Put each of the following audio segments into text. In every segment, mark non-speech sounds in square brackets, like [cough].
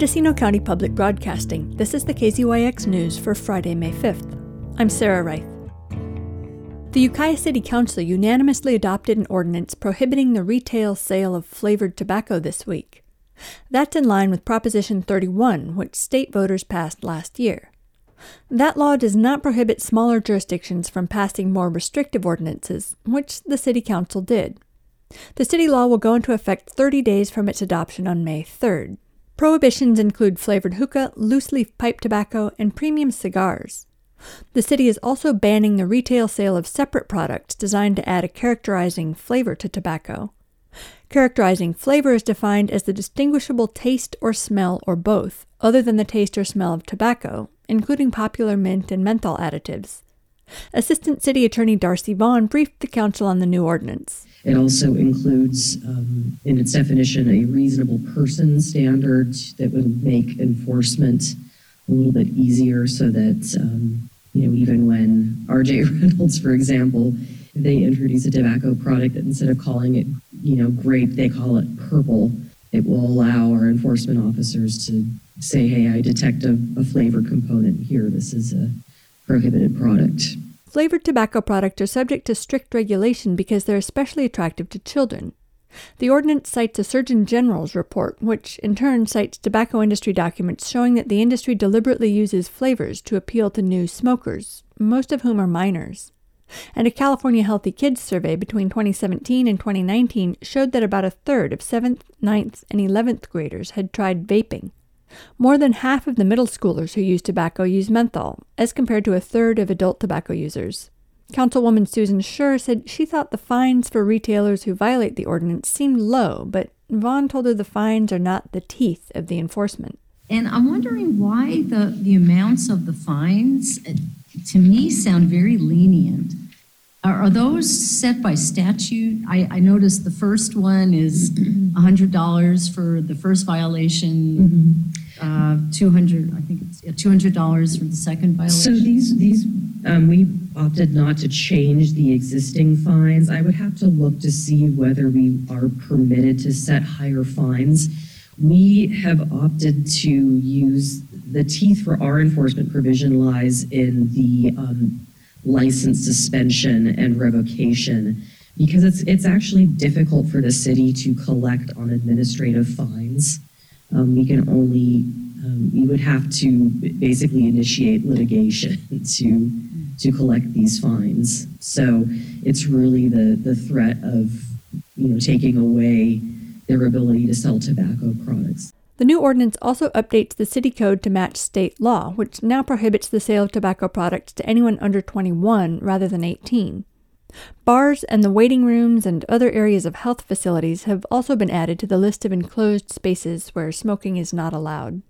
Mendocino County Public Broadcasting. This is the KZYX News for Friday, May 5th. I'm Sarah Reith. The Ukiah City Council unanimously adopted an ordinance prohibiting the retail sale of flavored tobacco this week. That's in line with Proposition 31, which state voters passed last year. That law does not prohibit smaller jurisdictions from passing more restrictive ordinances, which the City Council did. The city law will go into effect 30 days from its adoption on May 3rd. Prohibitions include flavored hookah, loose leaf pipe tobacco, and premium cigars. The city is also banning the retail sale of separate products designed to add a characterizing flavor to tobacco. Characterizing flavor is defined as the distinguishable taste or smell or both, other than the taste or smell of tobacco, including popular mint and menthol additives. Assistant City Attorney Darcy Vaughn briefed the council on the new ordinance. It also includes, um, in its definition, a reasonable person standard that would make enforcement a little bit easier so that, um, you know, even when RJ [laughs] Reynolds, for example, they introduce a tobacco product that instead of calling it, you know, grape, they call it purple, it will allow our enforcement officers to say, hey, I detect a, a flavor component here. This is a prohibited product. Flavored tobacco products are subject to strict regulation because they're especially attractive to children. The ordinance cites a Surgeon General's report, which in turn cites tobacco industry documents showing that the industry deliberately uses flavors to appeal to new smokers, most of whom are minors. And a California Healthy Kids survey between 2017 and 2019 showed that about a third of 7th, 9th, and 11th graders had tried vaping. More than half of the middle schoolers who use tobacco use menthol, as compared to a third of adult tobacco users. Councilwoman Susan Sher said she thought the fines for retailers who violate the ordinance seemed low, but Vaughn told her the fines are not the teeth of the enforcement. And I'm wondering why the, the amounts of the fines, uh, to me, sound very lenient. Are, are those set by statute? I, I noticed the first one is $100 for the first violation, uh, 200, I think it's yeah, $200 for the second So violation. these, these, um, we opted not to change the existing fines. I would have to look to see whether we are permitted to set higher fines. We have opted to use, the teeth for our enforcement provision lies in the, um, license suspension and revocation because it's, it's actually difficult for the city to collect on administrative fines. Um, we can only, um, we would have to basically initiate litigation [laughs] to, to collect these fines. So it's really the, the threat of, you know, taking away their ability to sell tobacco products. The new ordinance also updates the city code to match state law, which now prohibits the sale of tobacco products to anyone under 21 rather than 18. Bars and the waiting rooms and other areas of health facilities have also been added to the list of enclosed spaces where smoking is not allowed.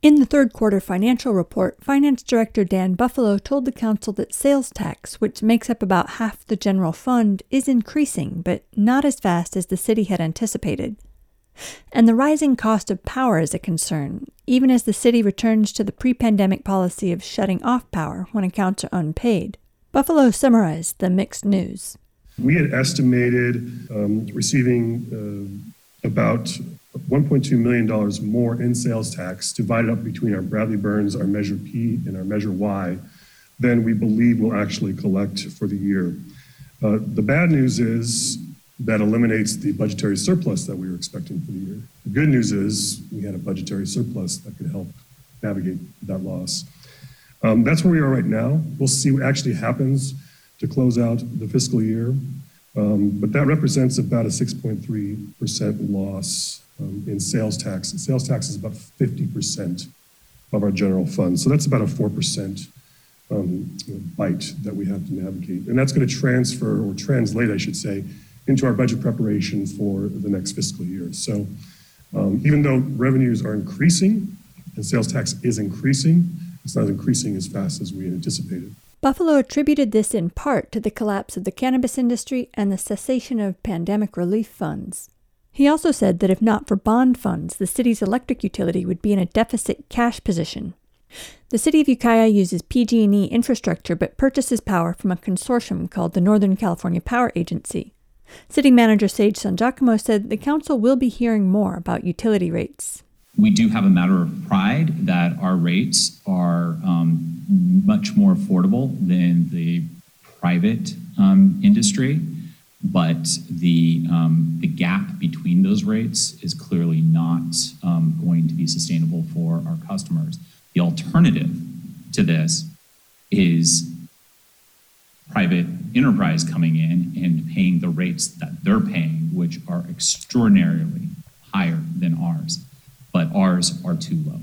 In the third quarter financial report, Finance Director Dan Buffalo told the council that sales tax, which makes up about half the general fund, is increasing, but not as fast as the city had anticipated. And the rising cost of power is a concern, even as the city returns to the pre pandemic policy of shutting off power when accounts are unpaid. Buffalo summarized the mixed news. We had estimated um, receiving uh, about $1.2 million more in sales tax divided up between our Bradley Burns, our Measure P, and our Measure Y than we believe we'll actually collect for the year. Uh, the bad news is that eliminates the budgetary surplus that we were expecting for the year. The good news is we had a budgetary surplus that could help navigate that loss. Um, that's where we are right now. We'll see what actually happens to close out the fiscal year. Um, but that represents about a 6.3% loss um, in sales tax. Sales tax is about 50% of our general fund. So that's about a 4% um, bite that we have to navigate. And that's going to transfer, or translate, I should say, into our budget preparation for the next fiscal year. So um, even though revenues are increasing and sales tax is increasing, it's not increasing as fast as we anticipated. Buffalo attributed this in part to the collapse of the cannabis industry and the cessation of pandemic relief funds. He also said that if not for bond funds, the city's electric utility would be in a deficit cash position. The city of Ukiah uses PG&E infrastructure but purchases power from a consortium called the Northern California Power Agency. City Manager Sage Sangiacomo said the council will be hearing more about utility rates. we do have a matter of pride that our rates are um, much more affordable than the private um, industry, but the um, the gap between those rates is clearly not um, going to be sustainable for our customers. The alternative to this is private enterprise coming in and paying rates that they're paying, which are extraordinarily higher than ours but ours are too low.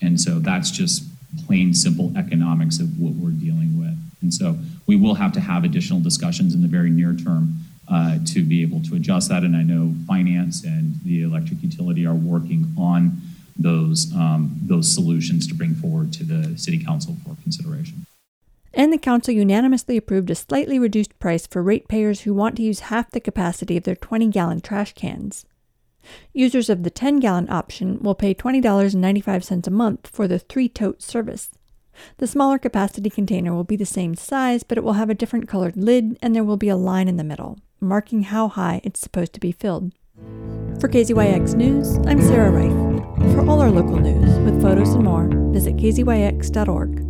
And so that's just plain simple economics of what we're dealing with. And so we will have to have additional discussions in the very near term uh, to be able to adjust that. And I know finance and the electric utility are working on those um, those solutions to bring forward to the city council for consideration. And the council unanimously approved a slightly reduced price for ratepayers who want to use half the capacity of their 20 gallon trash cans. Users of the 10 gallon option will pay $20.95 a month for the three tote service. The smaller capacity container will be the same size, but it will have a different colored lid and there will be a line in the middle, marking how high it's supposed to be filled. For KZYX News, I'm Sarah Reith. For all our local news, with photos and more, visit kzyx.org.